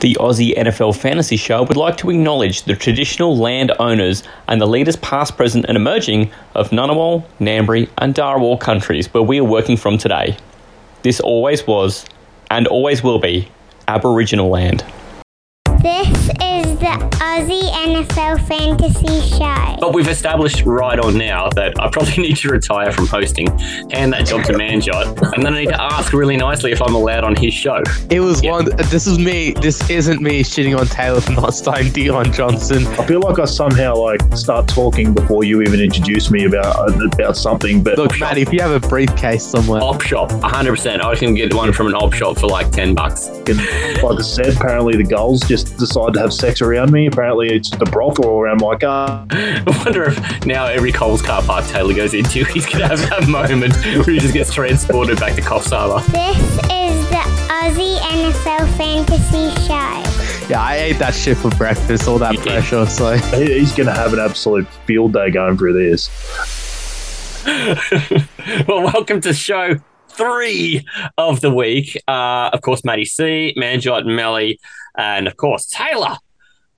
The Aussie NFL Fantasy Show would like to acknowledge the traditional land owners and the leaders past, present and emerging of Ngunnawal, Ngambri and Darawal countries where we are working from today. This always was, and always will be, Aboriginal land. This is the Aussie NFL Fantasy Show. But we've established right on now that I probably need to retire from hosting, hand that job to Manjot, and then I need to ask really nicely if I'm allowed on his show. It was one. This is me. This isn't me shitting on Taylor for not starting Dion Johnson. I feel like I somehow like start talking before you even introduce me about about something. But Look, Matt, if you have a briefcase somewhere, Op shop, 100%. I can get one from an op shop for like 10 bucks. like I said, apparently the gulls just decide to have sex around me. Apparently it's the brothel around my car. I wonder if now every Coles car park Taylor goes into, he's going to have that moment where he just gets transported back to Coffs Harbour. This is the Aussie NFL Fantasy Show. yeah, I ate that shit for breakfast. All that You did. pressure. So He's going to have an absolute field day going through this. well, welcome to show three of the week. Uh, of course, Matty C, Manjot, Melly, and of course, Taylor.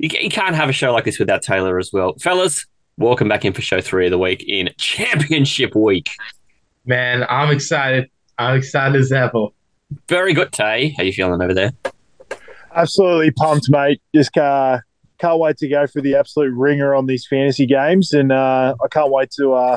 You, you can't have a show like this without Taylor as well. Fellas, welcome back in for show three of the week in Championship Week. Man, I'm excited. I'm excited as ever. Very good, Tay. How you feeling over there? Absolutely pumped, mate. Just uh, can't wait to go for the absolute ringer on these fantasy games, and uh, I can't wait to uh,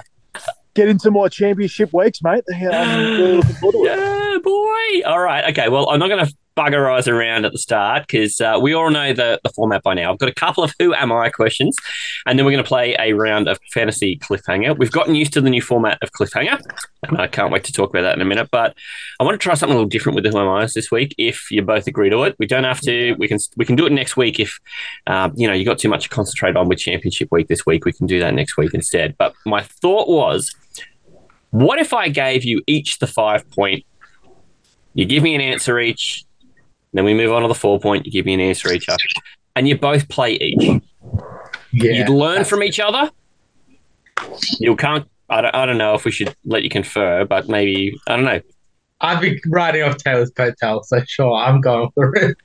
get into my championship weeks, mate. Yeah, I'm really looking forward to it. Yeah, boy. All right. Okay. Well, I'm not going to bugger eyes around at the start because uh, we all know the, the format by now. I've got a couple of who am I questions, and then we're going to play a round of fantasy cliffhanger. We've gotten used to the new format of cliffhanger, and I can't wait to talk about that in a minute. But I want to try something a little different with the who am I's this week. If you both agree to it, we don't have to. We can we can do it next week if um, you know you got too much to concentrate on with championship week this week. We can do that next week instead. But my thought was. What if I gave you each the five point? You give me an answer each, then we move on to the four point. You give me an answer each, after, and you both play each. Yeah. You'd learn from each other. You can't. I don't, I don't know if we should let you confer, but maybe I don't know. I've been riding off Taylor's coattails, so sure, I'm going for it.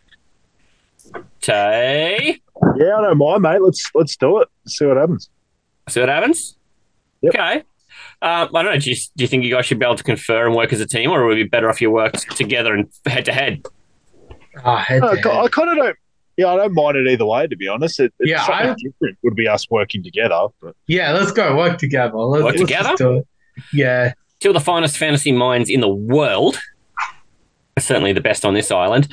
Tay, Yeah, I don't mind, mate. Let's let's do it. See what happens. see what happens. Yep. Okay. Um, I don't know. Do you, do you think you guys should be able to confer and work as a team, or would it be better if you worked together and head to head? Ah, head uh, I, to head. I kind of don't. Yeah, I don't mind it either way. To be honest, it, it's Yeah, something I- different. Would be us working together, but Yeah, let's go work together. Let's, Work let's together? just do it. Yeah, two of the finest fantasy minds in the world. Certainly the best on this island.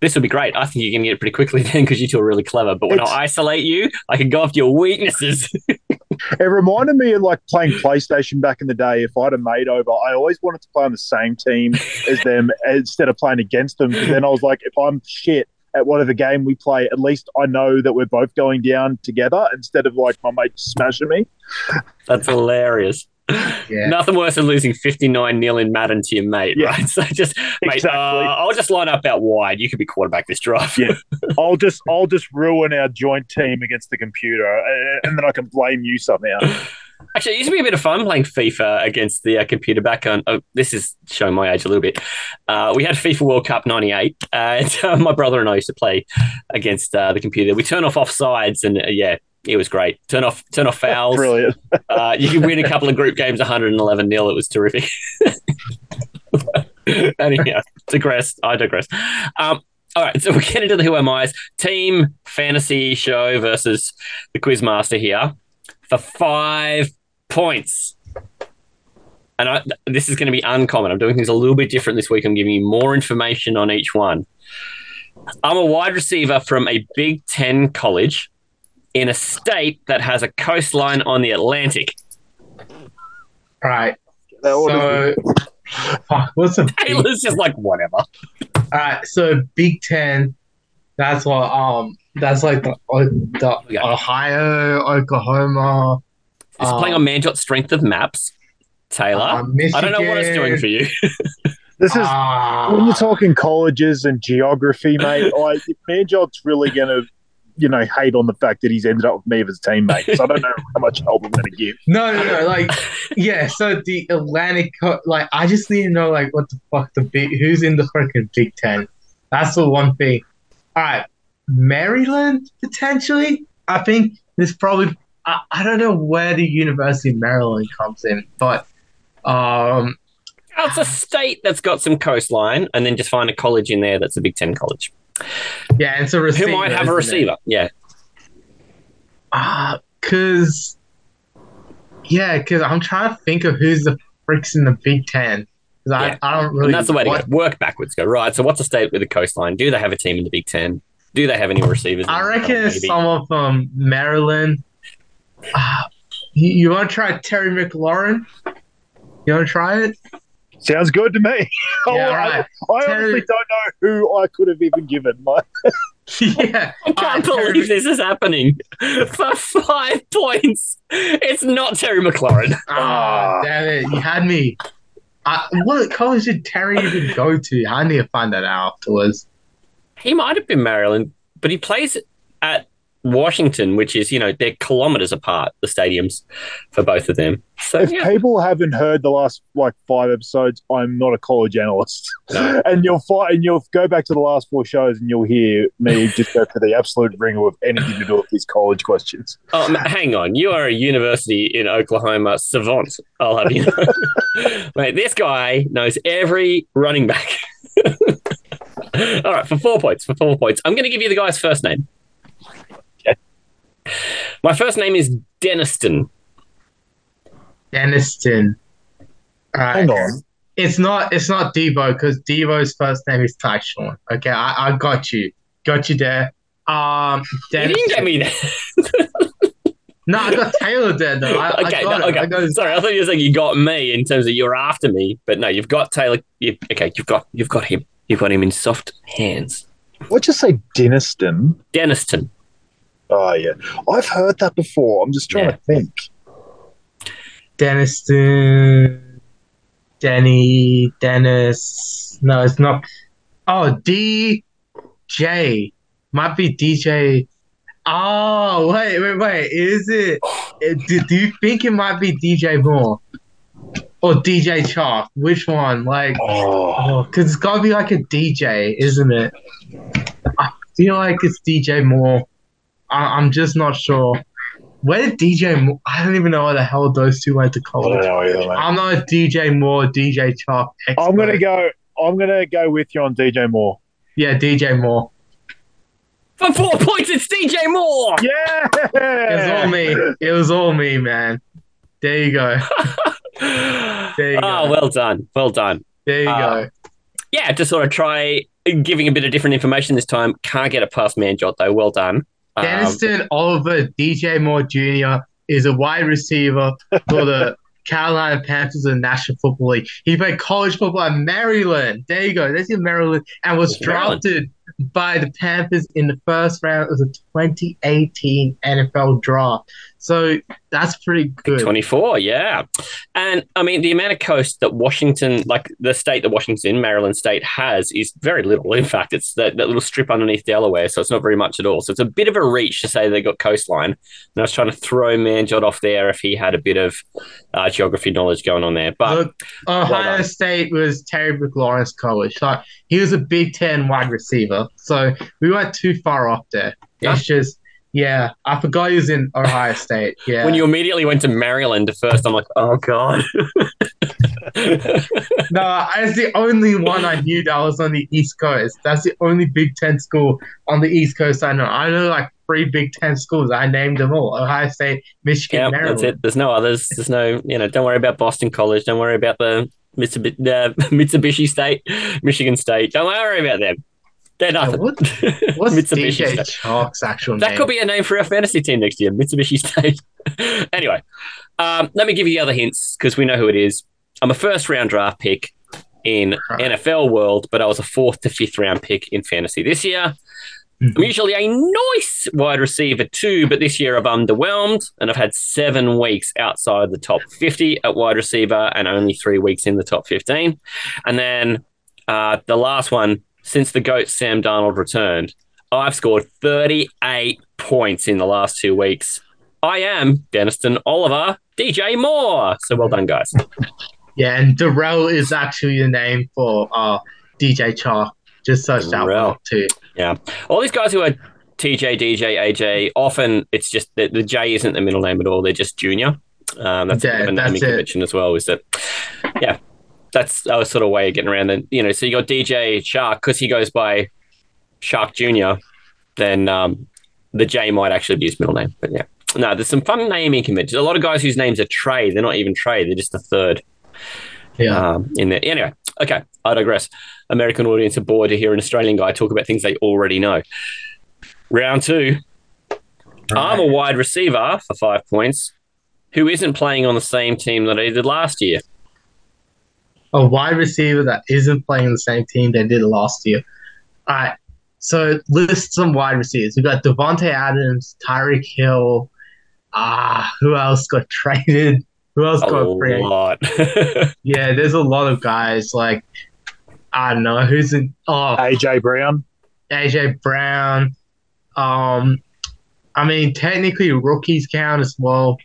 This would be great. I think you can get it pretty quickly then because you two are really clever. But when It's- I isolate you, I can go after your weaknesses. it reminded me of like playing PlayStation back in the day. If I had a mate over, I always wanted to play on the same team as them instead of playing against them. them. 'Cause then I was like, if I'm shit at whatever game we play, at least I know that we're both going down together instead of like my mate smashing me. That's hilarious. Yeah. Nothing worse than losing 59 nil in Madden to your mate, Yeah. right? So just, mate, Exactly. uh, I'll just line up out wide. You could be quarterback this drive. Yeah. I'll just I'll just ruin our joint team against the computer, uh, and then I can blame you somehow. Actually, it used to be a bit of fun playing FIFA against the uh, computer back on. Oh, this is showing my age a little bit. Uh, we had FIFA World Cup '98, and uh, my brother and I used to play against uh, the computer. We turn off offsides, and uh, yeah, it was great. Turn off, turn off fouls. Brilliant. Uh, you could win a couple of group games, 111 nil. It was terrific. Anyhow, digress. I digress. Um, all right, so we're getting into the Who Am I's team fantasy show versus the Quizmaster here for five points. And I, this is going to be uncommon. I'm doing things a little bit different this week. I'm giving you more information on each one. I'm a wide receiver from a Big Ten college in a state that has a coastline on the Atlantic. Right. So, fuck, what's a big? Taylor's just like, whatever. All right. So Big Ten. That's what. Um. That's like the, the Ohio, Oklahoma. It's um, playing on Manjot's strength of maps. Taylor, um, I don't know what it's doing for you. This is Ah. when you're talking colleges and geography, mate. Like Manjot's really gonna, you know, hate on the fact that he's ended up with me as a teammate. So I don't know how much help I'm gonna give. No, no, no. Like, yeah. So the Atlantic, like, I just need to know, like, what the fuck the big, who's in the freaking Big Ten. That's the one thing. All right, Maryland potentially. I think this probably. I, I don't know where the University of Maryland comes in, but um, Oh, it's a state that's got some coastline, and then just find a college in there that's a Big Ten college. Yeah, it's a receiver. Who might have a isn't it? receiver? Yeah. Ah, cause yeah, cause I'm trying to think of who's the freaks in the Big Ten. Cause Yeah. I, I don't really. And that's the way to go. Work backwards. Go right. So, what's a state with a coastline? Do they have a team in the Big Ten? Do they have any receivers? I reckon NFL? it's Maybe. some of um Maryland. Ah, you, you want to try Terry McLaurin? You want to try it? Sounds good to me. Oh, Yeah, I, right. I Terry- honestly don't know who I could have even given. Like, yeah. I can't Alright, believe Terry- this is happening for five points. It's not Terry McLaurin. Ah, damn it! You had me. I, what college did Terry even go to? I need to find that out afterwards. He might have been Maryland, but he plays at Washington, which is, you know, they're kilometers apart, the stadiums for both of them. So, if yeah. people haven't heard the last like five episodes, I'm not a college analyst, No. and you'll find and you'll go back to the last four shows and you'll hear me just go for the absolute ringer of anything to do with these college questions. Oh, hang on. You are a university in Oklahoma savant. I'll have you know. Mate, this guy knows every running back. All right, for four points. For four points. I'm going to give you the guy's first name. Okay. My first name is Deniston. Deniston. Alright. Hang on, It's not. It's not Devo because Devo's first name is Tyshawn. Okay, I, I got you. Got you there. Um, You didn't get me there. No, I got Taylor there though. I, I okay, got no, it. I okay. got Sorry, I thought you were saying you got me in terms of you're after me, but no, you've got Taylor. You, okay, you've got you've got him. You've got him in soft hands. let's just say Deniston. Deniston. Oh yeah, I've heard that before. I'm just trying Yeah. to think. Deniston, Denny, Dennis. No, it's not. Oh, DJ. Might be DJ. Oh, wait, wait, wait. Is it? Do, do you think it might be DJ Moore? Or DJ Chark? Which one? Like, Oh, oh, because it's got to be like a DJ, isn't it? I feel like it's DJ Moore. I, I'm just not sure. Where did DJ Moore? I don't even know where the hell those two went to I don't college. know either, mate. I'm not a DJ Moore, DJ Chark. Expert. I'm gonna go. I'm gonna go with you on DJ Moore. Yeah, DJ Moore. For four points, it's DJ Moore. Yeah, It was all me. It was all me, man. There you go. There you oh, go. well done. Well done. There you Uh, go. Yeah, just sort of try giving a bit of different information this time. Can't get it past Manjot, though. Well done. Um, Deniston Oliver DJ Moore Jr. is a wide receiver for the Carolina Panthers in the National Football League. He played college football at Maryland. There you go. That's in Maryland and was drafted by the Panthers in the first round of the 2018 NFL draft. So that's pretty good. 24, yeah. And I mean, the amount of coast that Washington, like the state that Washington, Maryland state, has is very little. In fact, it's that, that little strip underneath Delaware, so it's not very much at all. So it's a bit of a reach to say they got coastline. And I was trying to throw Manjot off there if he had a bit of uh, geography knowledge going on there. But Look, Ohio done. State was Terry McLaurin's college. So he was a Big Ten wide receiver. So we weren't too far off there. Yeah. That's just, yeah. I forgot he was in Ohio State. Yeah. when you immediately went to Maryland at first, I'm like, oh, God. no, that's the only one I knew that was on the East Coast. That's the only Big Ten school on the East Coast I know. I know like three Big Ten schools. I named them all: Ohio State, Michigan, yeah, Maryland. that's it. There's no others. There's no, you know, don't worry about Boston College. Don't worry about the Mitsubishi, uh, Mitsubishi State, Michigan State. Don't worry about them. They're nothing. what- What's Mitsubishi DJ. Chark's actual That name? could be a name for our fantasy team next year, Mitsubishi State. anyway, um, let me give you the other hints because we know who it is. I'm a first round draft pick in Right. NFL world, but I was a fourth to fifth round pick in fantasy this year. Mhm. I'm usually a nice wide receiver too, but this year I've underwhelmed and I've had seven weeks outside the top 50 at wide receiver and only three weeks in the top 15. And then uh, the last one, since the GOAT Sam Darnold returned, I've scored 38 points in the last two weeks. I am Deniston Oliver, DJ Moore. So well done, guys. Yeah, and Darrell is actually the name for uh, DJ Chark. just searched out one too. Yeah. All these guys who are TJ, DJ, AJ, often it's just that the J isn't the middle name at all. They're just junior. Um, that's Yeah, a bit of a naming convention as well. Is that, yeah, that's a sort of way of getting around. And you know, so you got DJ Chark because he goes by Chark Junior. Then um, the J might actually be his middle name. But yeah, no, there's some fun naming conventions. A lot of guys whose names are Trey. They're not even Trey. They're just a third Yeah. um, in there. Anyway, okay, I digress. American audience are bored to hear an Australian guy talk about things they already know. Round two. I'm a wide receiver for five points who isn't playing on the same team that I did last year. A wide receiver that isn't playing in the same team they did last year. All right. So list some wide receivers. We've got Davante Adams, Tyreek Hill. Ah, who else got traded? Who else A got free? lot. Yeah, there's a lot of guys like I don't know who's in. Oh, AJ Brown. AJ Brown. Um, I mean, technically rookies count as well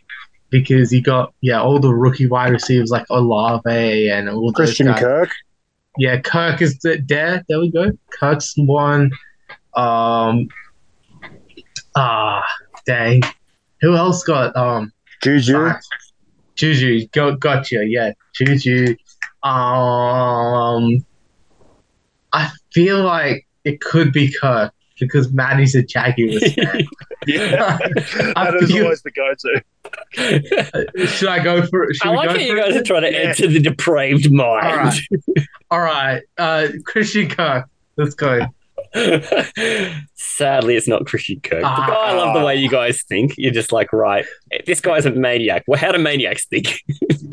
because you got yeah all the rookie wide receivers like Olave and all Christian. Kirk. Yeah, Kirk is th- there. There we go. Kirk's one. Um, ah, dang. Who else got um? Juju. fuck. Juju, go, gotcha. Yeah, Juju. Um, I feel like it could be Kirk because Maddie's a Jaguars fan. Yeah. I that is feel- always the go-to. Should I go for? Should I we like go how you guys it? are trying to Yeah. enter the depraved mind. All right. All right, uh, Christian Kirk. Let's go. Sadly, it's not Christian Kirk. But Ah. I love the way you guys think. You're just like, right, this guy's a maniac. Well, how do maniacs think?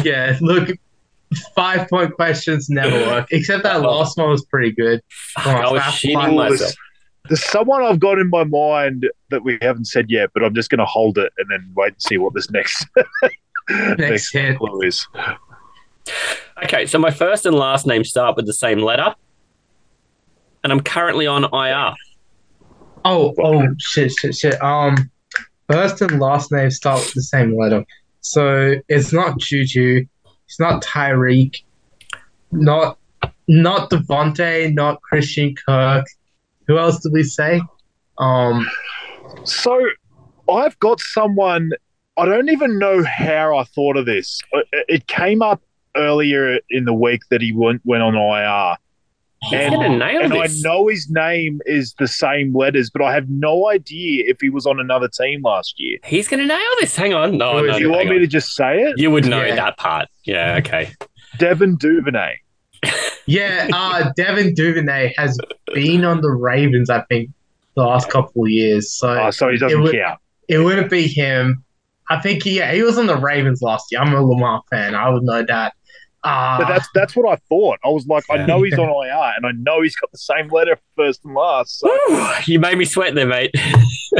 Yeah, look, five point questions never work. Except that last one was pretty good. Come on, I was fast shitting one. myself. There's someone I've got in my mind that we haven't said yet, but I'm just going to hold it and then wait and see what this next Next hit. clue is. Okay, so my first and last name start with the same letter, and I'm currently on IR. Oh, oh, shit, shit, shit. Um, first and last name start with the same letter, so it's not Juju, it's not Tyreek, not not Davante, not Christian Kirk. Who else did we say? Um, So I've got someone. I don't even know how I thought of this. It, it came up earlier in the week that he went went on IR, And- and I know his name is the same letters, but I have no idea if he was on another team last year. He's gonna nail this. Hang on. No, Who no, Do you want hang me to just say it? You would know Yeah. that part. Yeah. Okay. Devin Duvernay. Yeah, uh, Devin Duvernay has been on the Ravens, I think, the last couple of years. So Oh, so he doesn't it would- count. it wouldn't be him. I think he, yeah, he was on the Ravens last year. I'm a Lamar fan. I would know that. Uh, But that's that's what I thought. I was like, Yeah. I know he's on IR, and I know he's got the same letter first and last. So Woo, you made me sweat there, mate.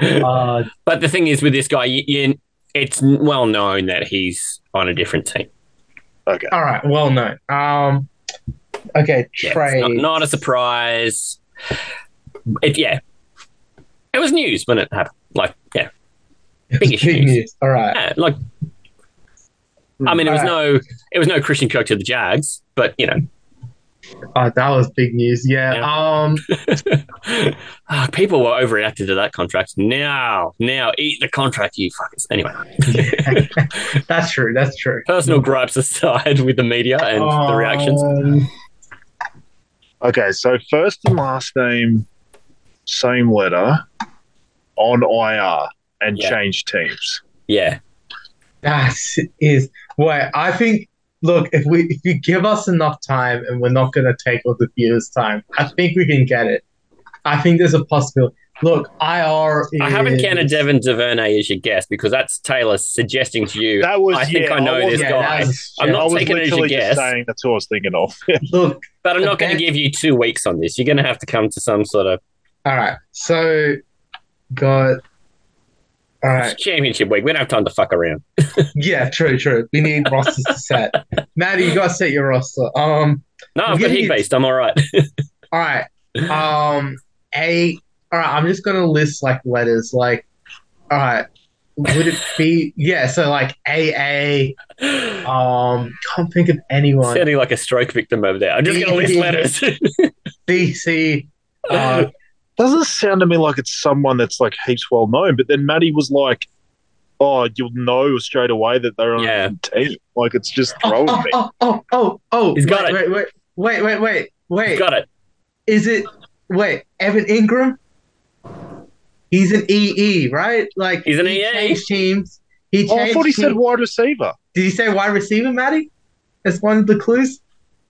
uh, but the thing is, with this guy, you, you, it's well known that he's on a different team. Okay, all right. Well known. Um, okay, Yeah, trade. not, not a surprise. It, yeah, it was news when it happened. Like, yeah, big Big news. news. All right. yeah like. I mean, it was no, it was no Christian Kirk to the Jags, but you know, Oh, that was big news. Yeah. Yeah. Um. Ah, people were overreacted to that contract. Now, now, eat the contract, you fuckers. Anyway, that's true. That's true. personal gripes aside with the media and the reactions. Um, okay. So first and last name, same letter, on IR, and Yeah. change teams. Yeah, That is wait. I think. Look, if we if you give us enough time and we're not gonna take all the viewers' time, I think we can get it. I think there's a possibility. Look, IR. Is, I haven't counted Devin Duvernay as your guest because that's Taylor suggesting to you. That was I think yeah, I know wasn't- this Yeah, guy, was- I'm yeah. not I was taking it as your guest. saying that's what I was thinking of. Look, but I'm not going to give you two weeks on this. You're going to have to come to some sort of all right. So, got. All right. championship week. We don't have time to fuck around. Yeah, true, true. We need rosters to set. Maddie, you gotta set your roster. Um. No, I'm I've got heat based. I'm all right. All right. Um. A. All right. I'm just gonna list like letters. Like. All right. Would it be? Yeah. So like A A. Um. Can't think of anyone. Sounding like a stroke victim over there. I'm just going to list letters. DC. Uh, Doesn't sound to me like it's someone that's like heaps well known. But then Maddie was like, "Oh, you'll know straight away that they're on Yeah. a team." Like it's just oh, throwing oh, me. oh, oh, oh, oh, He's got wait, it. Wait, wait, wait, wait, wait, wait. Got it. Is it wait, Evan Engram? He's an EE, right? Like He's an he EE. changed teams. He Oh, I thought he said wide receiver. Did he say wide receiver, Maddie? That's one of the clues.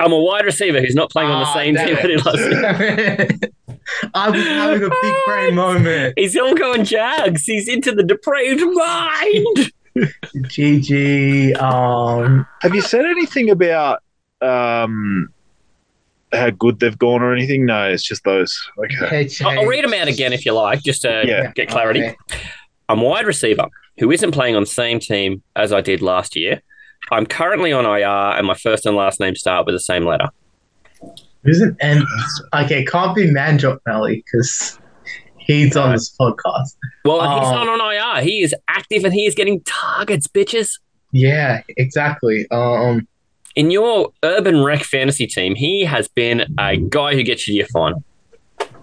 I'm a wide receiver who's not playing on the Ah, same team that he last year. I was having a big brain moment. He's all going Jags. He's into the depraved mind. GG. Um, Have you said anything about um how good they've gone or anything? No, it's just those. Okay. I'll I'll read them out again if you like, just to Yeah. get clarity. Okay. I'm a wide receiver who isn't playing on the same team as I did last year. I'm currently on IR, and my first and last name start with the same letter. Who's an M? Okay, can't be Manjot Melly because he's on this podcast. Well, he's Oh. not on IR. He is active and he is getting targets, bitches. Yeah, exactly. Um, In your urban rec fantasy team, he has been a guy who gets you to your final.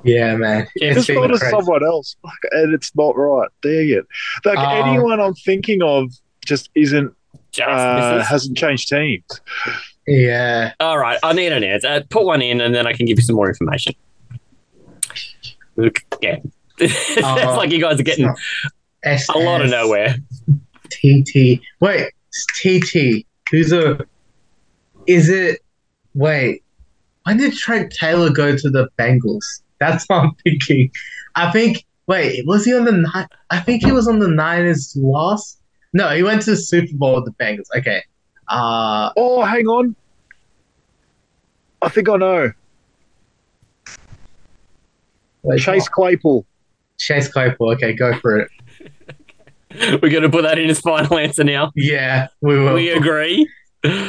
yeah, man. Yeah, It's Just been thought of crazy. someone else, and it's not right. Dang it! Like Um, anyone I'm thinking of just isn't Just uh, hasn't changed teams. Yeah. All right, I need an answer. Uh, put one in, and then I can give you some more information. Look, yeah, it's Uh, like you guys are getting SS. a lot of nowhere. TT. Wait, it's TT. Who's a? Is it? Wait, when did Trent Taylor go to the Bengals? That's what I'm thinking. I think. Wait, was he on the nine? I think he was on the Niners last. No, he went to the Super Bowl with the Bengals. Okay. Uh, Oh, hang on. I think I know. wait, Chase Claypool. Chase Claypool. Okay, go for it. We're going to put that in as final answer now. Yeah, we will. We agree.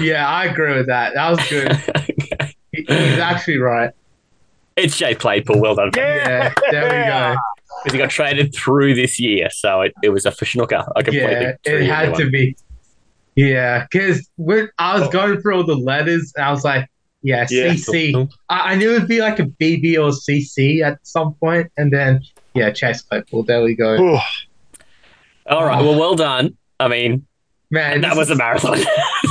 Yeah, I agree with that. That was good. He- He's actually right. It's Jay Claypool. Well done. Yeah, there we go. Because he got traded through this year, so it, it was a for schnooker. I completely Yeah, it you had one. to be. Yeah, because when I was oh. going through all the letters, I was like, yeah, Yeah. CC. I, I knew it'd be like a BB or CC at some point, and then yeah, Chase Claypool. There we go. Oh, All right. Well, well done. I mean, Man, that this was a marathon.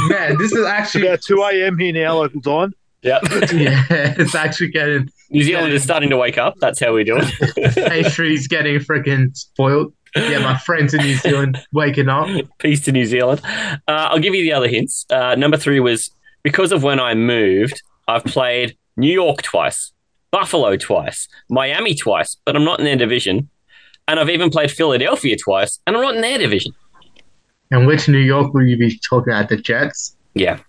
man. This is it's actually about 2 a.m. here now, local time. yeah. yeah, it's actually getting New Zealand is starting to wake up. That's how we do it. pastry's getting freaking spoiled. Yeah, my friends in New Zealand waking up. Peace to New Zealand. Uh, I'll give you the other hints. Uh, number three was because of when I moved, I've played New York twice, Buffalo twice, Miami twice, but I'm not in their division. And I've even played Philadelphia twice, and I'm not in their division. And which New York will you be talking about? The Jets? Yeah,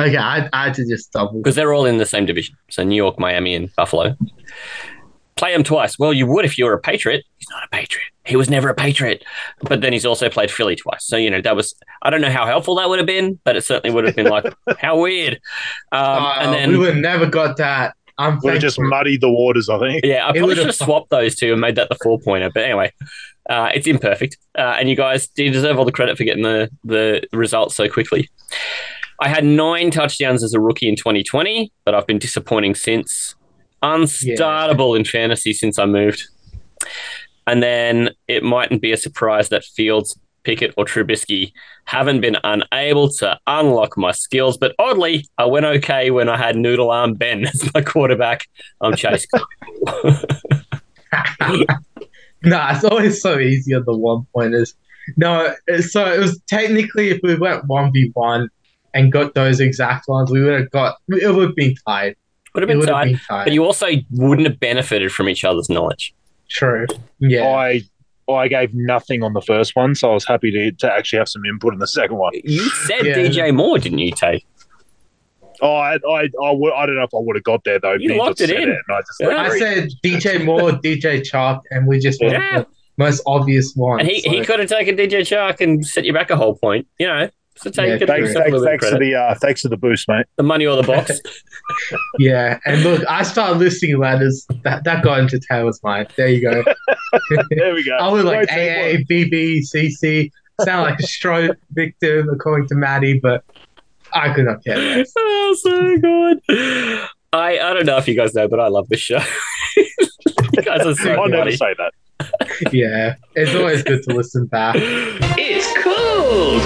Okay, I, I had to just double. because they're all in the same division. So New York, Miami, and Buffalo. Play him twice. Well, you would if you were a Patriot. He's not a Patriot. He was never a Patriot. But then he's also played Philly twice. So, you know, that was, I don't know how helpful that would have been, but it certainly would have been like, how weird. Um, Uh, and then, we would never got that. I'm We just muddied the waters, I think. yeah, I it probably should have- have swapped those two and made that the four pointer. But anyway, uh, it's imperfect. Uh, and you guys do you deserve all the credit for getting the, the results so quickly. I had nine touchdowns as a rookie in 2020, but I've been disappointing since. Unstartable in fantasy since I moved. And then it mightn't be a surprise that Fields, Pickett, or Trubisky haven't been unable to unlock my skills. But oddly, I went okay when I had Noodle Arm Ben as my quarterback. I'm Chase. Nah, it's always so easy on the one pointers. No, so it was technically if we went one v one and got those exact ones, we would have got it would have been tied. Would have been would have been tied. But you also wouldn't have benefited from each other's knowledge. True. Yeah. I I gave nothing on the first one, so I was happy to, to actually have some input in the second one. You said Yeah. DJ Moore, didn't you, Tay? Oh, I I, I, would, I don't know if I would have got there though. You locked it in. and I just Yeah. let I said DJ Moore, DJ Chark, and we just went Yeah. the most obvious one. And he, he could have taken DJ Chark and set you back a whole point. You know, so take Yeah, you could thanks- thanks, a thanks, little bit of thanks for the uh, thanks for the boost, mate. The money or the box. Yeah, and look, I started listing letters. That that got into Taylor's mind. There you go. There we go. I was like Great teamwork. BB, CC. Sound like a stroke victim according to Maddie, but I could not care less. oh, so good. I, I don't know if you guys know, but I love this show. you guys are so I'll never say that. Yeah, it's always good to listen back. It's cool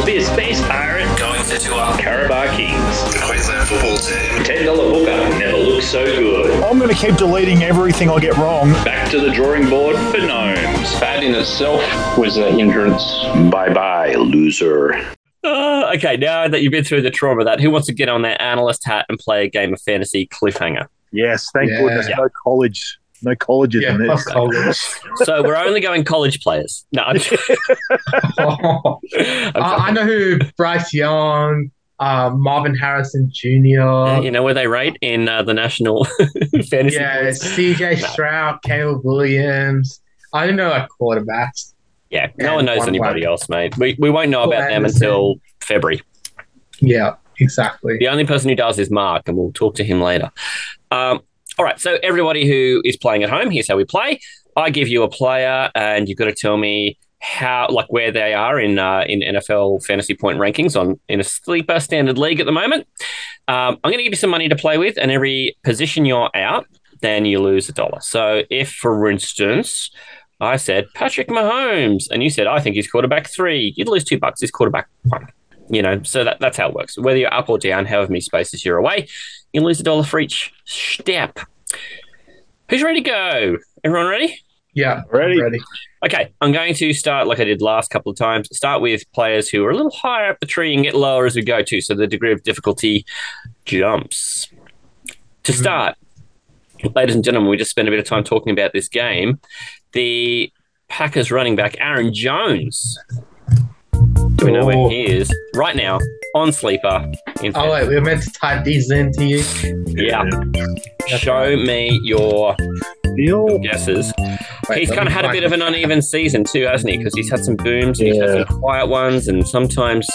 to be a space pirate Going to tour Carabao Kings. the Queensland football team. $10 hookup never looks so good. I'm going to keep deleting everything I get wrong. Back to the drawing board for gnomes. That in itself was a hindrance. Bye bye, loser. Uh, okay, now that you've been through the trauma of that, who wants to get on their analyst hat and play a game of fantasy cliffhanger? Yes, thank Yeah. goodness. No college. No colleges Yeah, in fuck this. college. So we're only going college players. No, I'm, Oh, I'm I, I know who Bryce Young, uh, Marvin Harrison Jr. You know where they rate in uh, the national fantasy? Yeah, points? CJ No. Stroud, Caleb Williams. I don't know like quarterbacks. yeah. No and one knows one anybody player. else, mate. We, we won't know Paul about them until February. Yeah, exactly. The only person who does is Mark, and we'll talk to him later. Um, all right, so everybody who is playing at home, here's how we play. I give you a player, and you've got to tell me how, like, where they are in uh, in NFL fantasy point rankings on in a sleeper standard league at the moment. Um, I'm going to give you some money to play with, and every position you're out, then you lose a dollar. So, if, for instance, I said Patrick Mahomes, and you said I think he's quarterback three, you'd lose two bucks. He's quarterback one. You know, so that, that's how it works. Whether you're up or down, however many spaces you're away, you lose a dollar for each step. Who's ready to go? Everyone ready? Yeah, Ready? ready. Okay, I'm going to start like I did last couple of times. Start with players who are a little higher up the tree and get lower as we go too, so the degree of difficulty jumps. To mm-hmm. start, ladies and gentlemen, we just spent a bit of time talking about this game. The Packers running back Aaron Jones. Do we know where Oh. he is right now on sleeper? In Oh wait, we were meant to type these into you. yeah. That's Show me your Deal. guesses. Wait, he's kind of had a bit of an uneven season too, hasn't he? Because he's had some booms, and he's had some quiet ones, and sometimes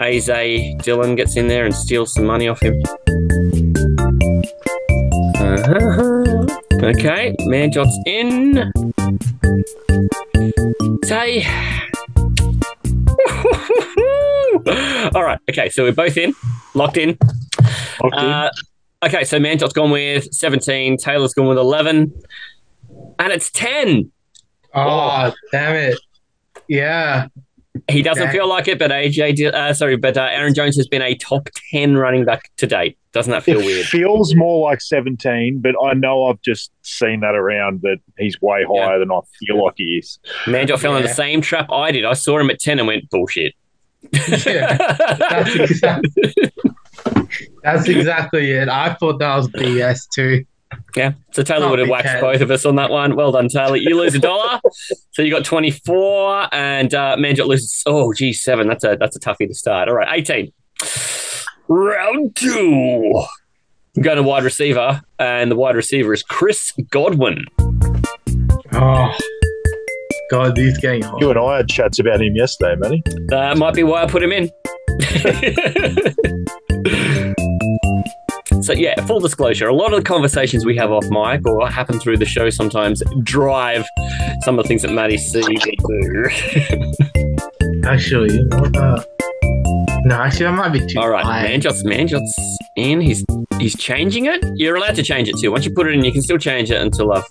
AJ Dillon gets in there and steals some money off him. Uh-huh. Okay, Manjot's in. Say. All right. Okay, so we're both in, locked in. Okay. Uh, okay, so Manjot's gone with 17, Taylor's gone with 11, and it's 10. Oh, damn it. Yeah. He doesn't feel like it, but AJ, di- uh, sorry, but uh, Aaron Jones has been a top 10 running back to date. Doesn't that feel it weird? feels more like 17, but I know I've just seen that around that he's way higher than I feel like he is. Manjot fell in the same trap I did. I saw him at 10 and went, bullshit. Yeah, that's exactly, that's exactly it. I thought that was BS too. Yeah. So Taylor Can't would have be waxed Ken. both of us on that one. Well done, Taylor. You lose a dollar. so you got 24 and uh, Manjot loses oh geez, seven. That's a that's a toughie to start. All right, 18. Round two. I'm going to wide receiver, and the wide receiver is Chris Godwin. Oh, God, these getting hot. You and I had chats about him yesterday, Manny. That might be why I put him in. so yeah, full disclosure, a lot of the conversations we have off mic or happen through the show sometimes drive some of the things that Maddie sees or do. Actually, you know what, uh, no, actually, that might be too All right. Manjot's Manjot's in. He's he's changing it. You're allowed to change it too. Once you put it in, you can still change it until I've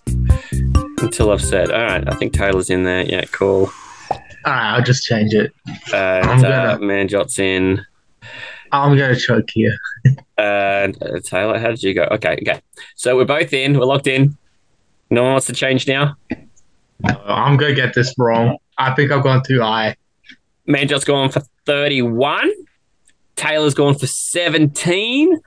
until I've said. All right, I think Taylor's in there. Yeah, cool. All right, I'll just change it. And I'm uh, gonna- Manjot's in. I'm gonna choke here. And uh, Taylor, how did you go? Okay, okay. So we're both in. We're locked in. No one wants to change now. I'm gonna get this wrong. I think I've gone too high. Manjot's gone for 31. Taylor's gone for 17.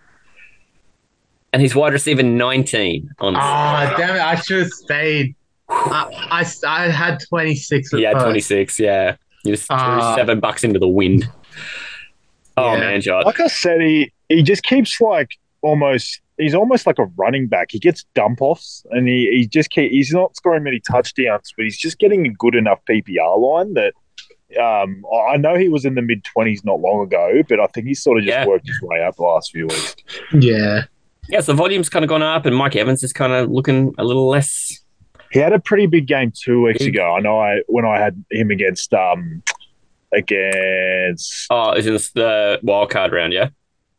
And he's wide receiver 19 on Ah, damn it! I should have stayed. I, I, I had 26. Yeah, 26. Yeah. You just threw Ah. seven bucks into the wind. Oh, Yeah. man, Jot. Like I said, he, he just keeps like almost he's almost like a running back. He gets dump offs and he, he just keep, he's not scoring many touchdowns, but he's just getting a good enough PPR line that um, I I know he was in the mid twenties not long ago, but I think he's sort of just Yeah. worked his way up the last few weeks. Yeah. Yeah, so the volume's kind of gone up, and Mike Evans is kind of looking a little less. He had a pretty big game two weeks Big. ago. I know I when I had him against um against Oh, is in the wild card round, yeah?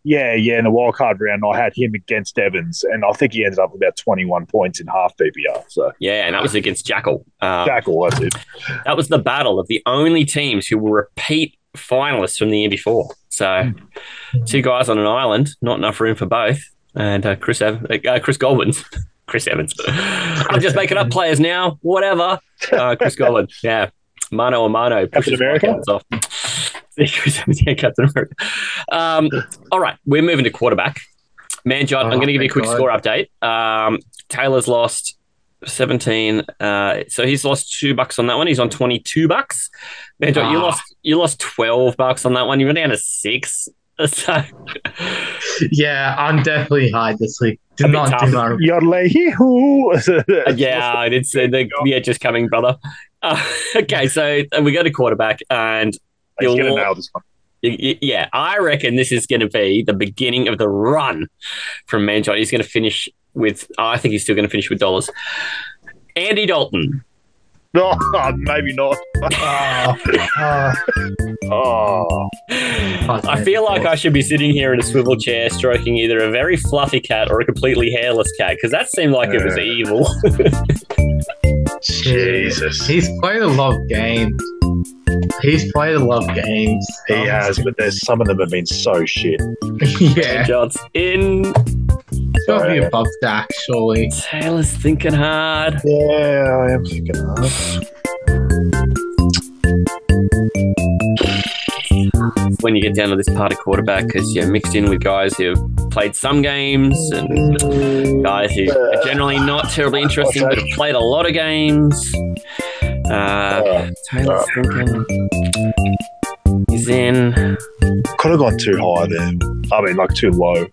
Yeah, yeah. In the wild card round, I had him against Evans, and I think he ended up with about 21 points in half PPR. So Yeah, and that was against Jackal. Um, Jackal, that's it. that was the battle of the only teams who will repeat finalists from the year before. So, two guys on an island, not enough room for both. And uh, Chris Ev- uh, Chris Godwin's. Chris Evans. I'm just making up players now. Whatever. Uh, Chris Goldwyn. Yeah. Mano a mano. Captain America? Vikings Off. Yeah, Captain America. Um, all right. We're moving to quarterback. Manjot, I'm Oh, going to give you a quick God. score update. Um, Taylor's lost 17. Uh, so he's lost two bucks on that one. He's on 22 bucks. Manjot, you Ah. lost you lost 12 bucks on that one. You went down to six. So Yeah, I'm definitely high this week. Do A bit not tough. do my Yodley-hoo. Uh, yeah, I did say the the edge is coming, brother. Uh, okay, so uh, we go to quarterback, and He's going to nail this one. yeah, I reckon this is going to be the beginning of the run from Manjot. He's going to finish with, I think he's still going to finish with dollars. Andy Dalton. No, maybe not. Oh, oh, Oh, I feel like I should be sitting here in a swivel chair stroking either a very fluffy cat or a completely hairless cat because that seemed like it was evil. Jesus. He's played a lot of games. He's played a lot of games. He um, has, but there's some of them have been so shit. yeah, Manjot's in. got to be above that, surely. Taylor's thinking hard. Yeah, I am thinking hard. When you get down to this part of quarterback because you're mixed in with guys who have played some games and guys who are generally not terribly interesting but have played a lot of games. Uh, Taylor's thinking he's in. Could have gone too high there. I mean, like too low.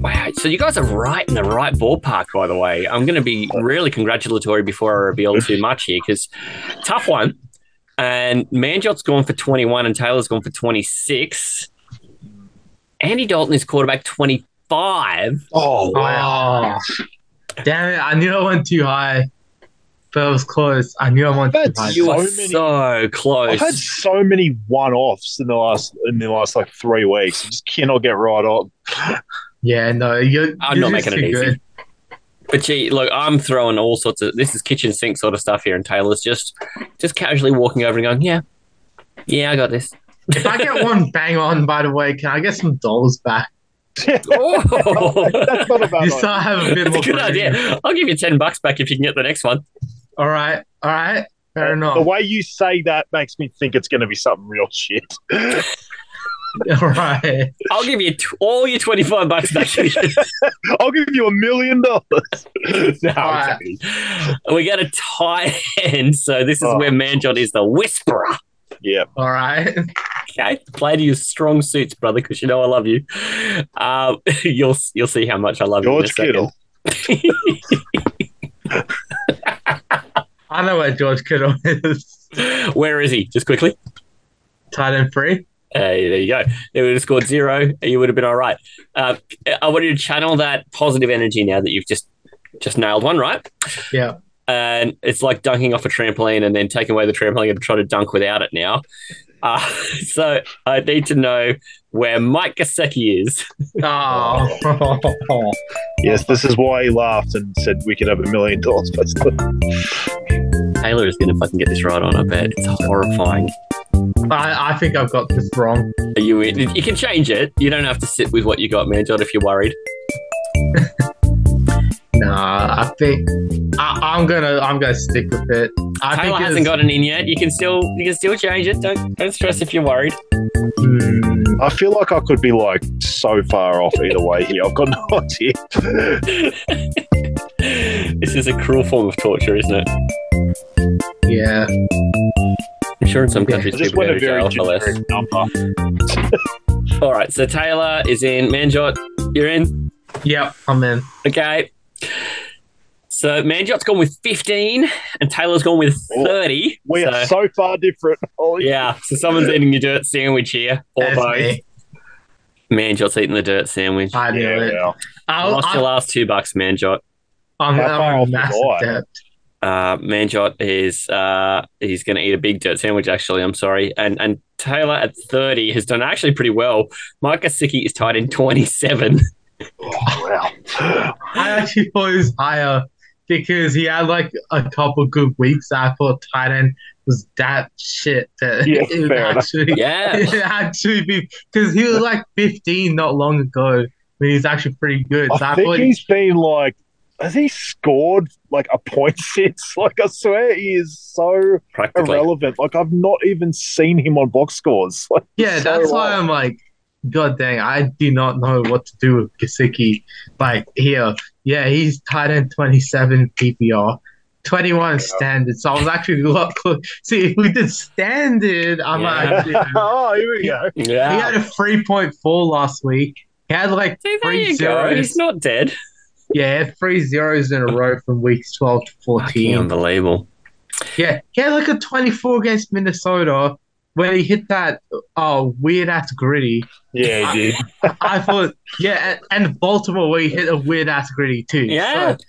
Wow, so you guys are right in the right ballpark, by the way. I'm going to be really congratulatory before I reveal too much here because tough one. And Manjot's gone for 21 and Taylor's gone for 26. Andy Dalton is quarterback 25. Oh, Oh, damn it. I knew I went too high, but it was close. I knew I went too high. You So are many- so close. I've had so many one-offs in the last in the last like three weeks. I just cannot get right on. Yeah, no, you're, I'm you're not making it too easy. Good. But gee, look, I'm throwing all sorts of this is kitchen sink sort of stuff here, and Taylor's just just casually walking over and going, Yeah, yeah, I got this. If I get one bang on, by the way, can I get some dollars back? oh, That's not a bad You idea. start having a bit that's more a good freedom. idea. I'll give you ten bucks back if you can get the next one. All right, all right, fair enough. The way you say that makes me think it's going to be something real shit. All right. I'll give you t- all your twenty five bucks back. I'll give you a million dollars. no, Alright. exactly. We got a tie end, so this is Oh. where Manjot is the whisperer. Yeah. All right. Okay, play to your strong suits, brother, because you know I love you. Um, you'll you'll see how much I love George you. in a second. I know where George Kittle is. Where is he? Just quickly. Tight end free. Hey, there you go. They would have scored zero. You would have been all right. Uh, I want you to channel that positive energy now that you've just just nailed one, right? Yeah. And it's like dunking off a trampoline and then taking away the trampoline and try to dunk without it now. Uh, so I need to know where Mike Gesicki is. Oh. Yes, this is why he laughed and said we could have a million dollars. But Taylor is going to fucking get this right on. I bet it's horrifying. I, I think I've got this wrong. Are you in? You can change it. You don't have to sit with what you got, man. John, if you're worried. Nah, I think I, I'm gonna I'm gonna stick with it. I Taylor think hasn't it's- gotten in yet. You can still you can still change it. Don't don't stress if you're worried. Hmm, I feel like I could be like so far off either way here. I've got no idea. this is a cruel form of torture, isn't it? yeah. I'm sure in some countries I just people went go a to very jail for less. generic number. All right, so Taylor is in. Manjot, you're in. Yep, I'm in. Okay. So Manjot's gone with 15, and Taylor's gone with 30. We so, are so far different. Holy yeah, so someone's eating your dirt sandwich here, or That's both. me. Manjot's eating the dirt sandwich. I knew Yeah, it. well, I'll, Lost your I'll, last two bucks, Manjot. I'm, How far I'm off massive debt. Uh, Manjot is uh, he's going to eat a big dirt sandwich. Actually, I'm sorry. And and Taylor at 30 has done actually pretty well. Mike Gesicki is tied in 27. Wow. I actually thought he was higher because he had like a couple good weeks. I thought tight end was that shit that Yeah, it would actually Yeah. it actually be because he was like 15 not long ago. But he's actually pretty good. So I I, think thought he's been like, has he scored like a point since? Like, I swear he is so Practically. irrelevant. Like, I've not even seen him on box scores. Like, Yeah, so that's why. I'm like, God dang, I do not know what to do with Gesicki. Like here, yeah, he's tight end 27 PPR, 21 standard. So I was actually a lot close. See, if we did standard, I'm Yeah. actually. oh, here we go. Yeah, He had a 3.4 last week. He had like See, three you go. zeros. He's not dead. Yeah, he had three zeros in a row from weeks 12 to 14. Unbelievable. Yeah, he had like a 24 against Minnesota when he hit that oh weird ass griddy. Yeah, he did. I thought, yeah, and, and Baltimore where he hit a weird ass griddy too. Yeah. So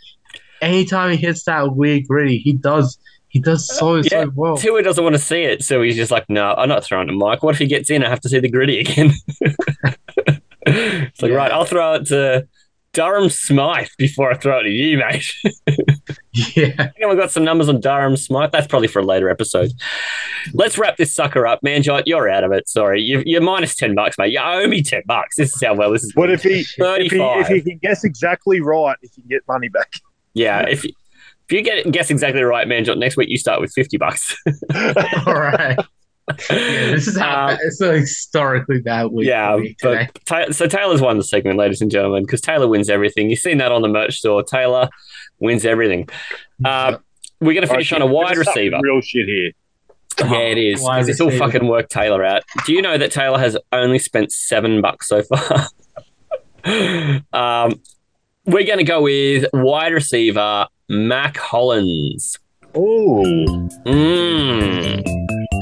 anytime he hits that weird griddy, he does he does so Yeah. so well. Tua doesn't want to see it, so he's just like, "No, I'm not throwing to Mike. What if he gets in? I have to see the griddy again." it's like, Yeah. right, I'll throw it to Durham Smythe before I throw it to you, mate. Yeah, Anyone got some numbers on Durham Smythe? That's probably for a later episode. Let's wrap this sucker up, Manjot. You're out of it. Sorry, you, you're minus ten bucks, mate. You owe me ten bucks. This is how well this is. But if he, if he if he can guess exactly right, he can get money back. yeah, if you, if you get guess exactly right, Manjot, next week you start with fifty bucks. all right. Yeah, this is how Um, bad, it's a historically bad week. Yeah, for but Ta- so Taylor's won the segment, ladies and gentlemen, because Taylor wins everything. You've seen that on the merch store. Taylor wins everything. Uh, we're going to finish on a wide receiver. Real shit here. Yeah, it is. 'cause Wide It's all fucking work Taylor out. Do you know that Taylor has only spent seven bucks so far? um, we're going to go with wide receiver Mack Hollins. Oh, Mm.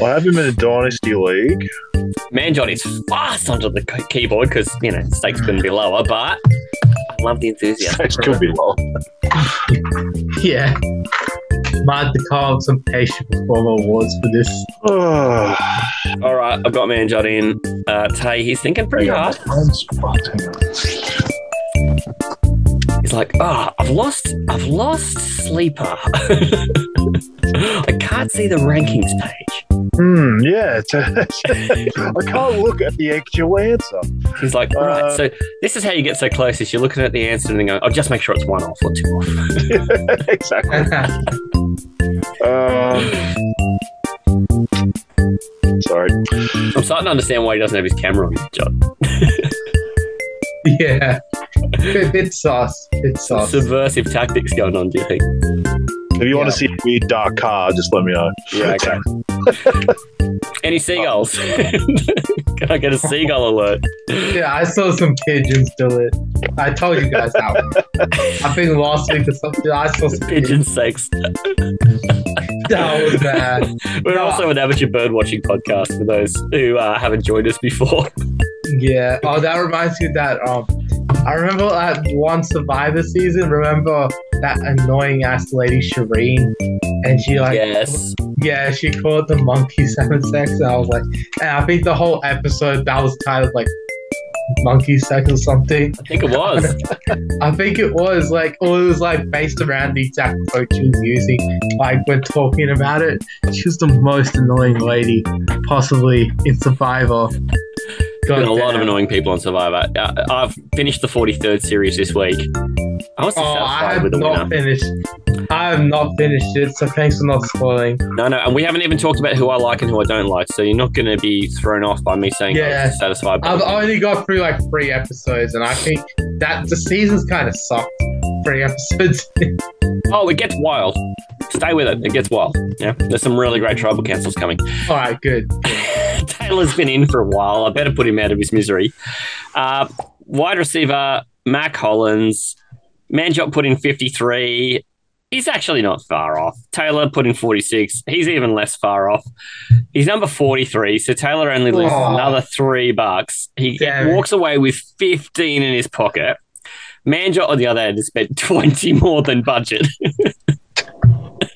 I have him in a dynasty league. Manjot is fast onto the keyboard because, you know, stakes couldn't be lower, but I love the enthusiasm. It could be low. Yeah. Might have to call some patient performer awards for this. All right, I've got Manjot in. Uh, Tay, he's thinking pretty hard. He's like, oh, I've lost, I've lost sleeper. I can't see the rankings page. Hmm, yeah. I can't look at the actual answer. He's like, right. Uh, So this is how you get so close. Is you're looking at the answer and then going, oh, just make sure it's one off or two off. exactly. Um, sorry. I'm starting to understand why he doesn't have his camera on, John. yeah. Bit, bit sauce. Bit sauce. Subversive tactics going on. Do you think? If you want to see a weird dark car, just let me know. Yeah. Okay. Any seagulls? Can I get a seagull alert? Yeah, I saw some pigeons do it. I told you guys that. I think last week or something, I saw some Pigeon sakes. That was bad. We're No. also an amateur bird watching podcast for those who uh, haven't joined us before. Yeah. Oh, that reminds me of that. Um, I remember that one Survivor season. Remember that annoying ass lady Shireen, and she like, yes. yeah, she called the monkeys having sex, and I was like, and I think the whole episode that was titled like monkey sex or something. I think it was. I think it was like, or it was like based around the exact quote she was using, like when talking about it. She was the most annoying lady possibly in Survivor. Been a lot of annoying people on Survivor. Uh, I've finished the 43rd series this week. I was Oh, I have with the not winner. finished. I have not finished it, so thanks for not spoiling. No, no, and we haven't even talked about who I like and who I don't like. So you're not going to be thrown off by me saying Yeah. was dissatisfied. by I've the winner. only got through like three episodes, and I think that the season's kind of sucked. Three episodes. Oh, it gets wild. Stay with it. It gets wild. Yeah, there's some really great tribal councils coming. All right, good. Taylor's been in for a while. I better put him out of his misery. Uh, wide receiver, Mack Hollins. Manjot put in 53. He's actually not far off. Taylor put in 46. He's even less far off. He's number 43. So Taylor only loses Aw. another three bucks. He Damn walks away with 15 in his pocket. Manjot, on the other hand, has spent 20 more than budget.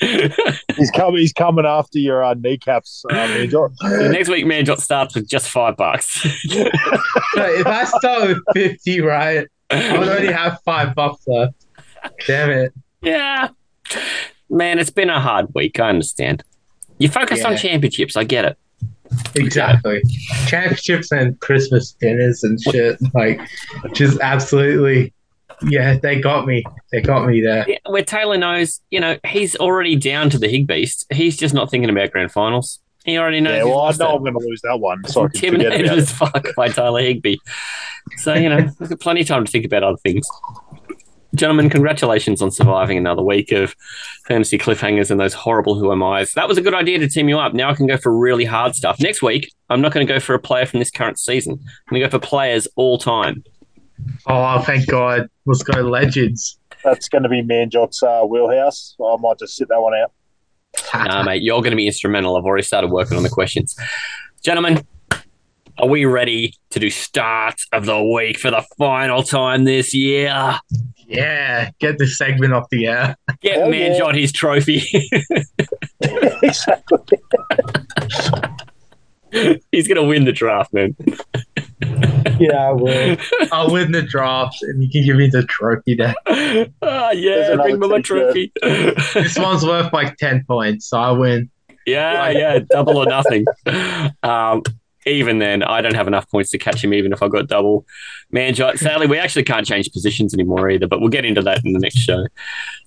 He's coming. He's coming after your uh, kneecaps, uh, Manjot. So next week, Manjot starts with just five bucks. So if I start with 50, right, I would already have five bucks left. Damn it. yeah. Man, it's been a hard week. I understand. You focus on championships. I get it. Exactly. Championships and Christmas dinners and shit. Like, just absolutely. Yeah, they got me. They got me there. Yeah, where Taylor knows, you know, he's already down to the Hig Beast. He's just not thinking about grand finals. He already knows. Yeah, he's well, I know it. I'm going to lose that one, so I can intimidated as fuck by Tyler Higbee. So, you know, we've got plenty of time to think about other things. Gentlemen, congratulations on surviving another week of fantasy cliffhangers and those horrible Who Am I's. That was a good idea to team you up. Now I can go for really hard stuff. Next week, I'm not going to go for a player from this current season. I'm going to go for players all time. Oh, thank God. Let's go Legends. That's going to be Manjot's uh, wheelhouse. I might just sit that one out. Nah, mate, you're going to be instrumental. I've already started working on the questions. Gentlemen, are we ready to do start of the week for the final time this year? Yeah, get this segment off the air. Get Hell Manjot his trophy. exactly. He's going to win the draft, man. Yeah, I will. I'll win the draft and you can give me the trophy there. Ah, yeah, bring me my trophy. This one's worth like 10 points, so I win. yeah, yeah, double or nothing. Um, even then, I don't have enough points to catch him, even if I got double. Man, sadly, we actually can't change positions anymore either, but we'll get into that in the next show.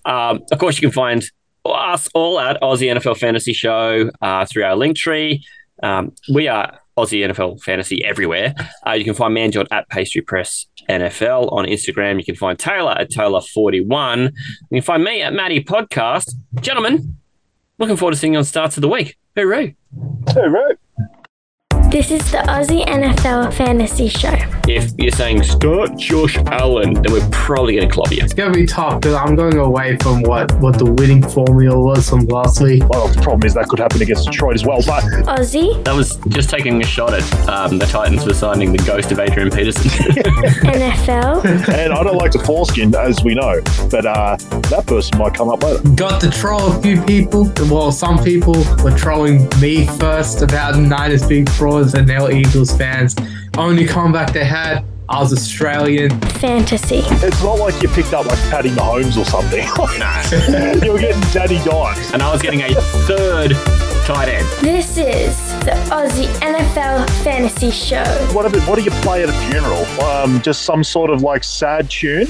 Um, of course, you can find us all at Aussie NFL Fantasy Show uh, through our link tree. Um, we are Aussie NFL Fantasy everywhere. Uh, you can find Manjot at Pastry Press NFL on Instagram. You can find Taylor at Taylor41. You can find me at Matty Podcast. Gentlemen, looking forward to seeing you on Starts of the Week. Hooroo. Right. This is the Aussie NFL Fantasy Show. If you're saying start Josh Allen, then we're probably going to club you. It's going to be tough because I'm going away from what, what the winning formula was from last week. Well, the problem is that could happen against Detroit as well. But Aussie, That was just taking a shot at um, the Titans for signing the ghost of Adrian Peterson. NFL, and I don't like the foreskin, as we know. But uh, that person might come up later. Got to troll a few people. Well, some people were trolling me first about Niners being frauds and they were Eagles fans. Only comeback they had, I was Australian. Fantasy, It's not like you picked up like Patty Mahomes or something. you were getting Daddy Dimes. and I was getting a third tight end. this is the Aussie NFL Fantasy Show. What, it, what do you play at a funeral? Um, just some sort of like sad tune?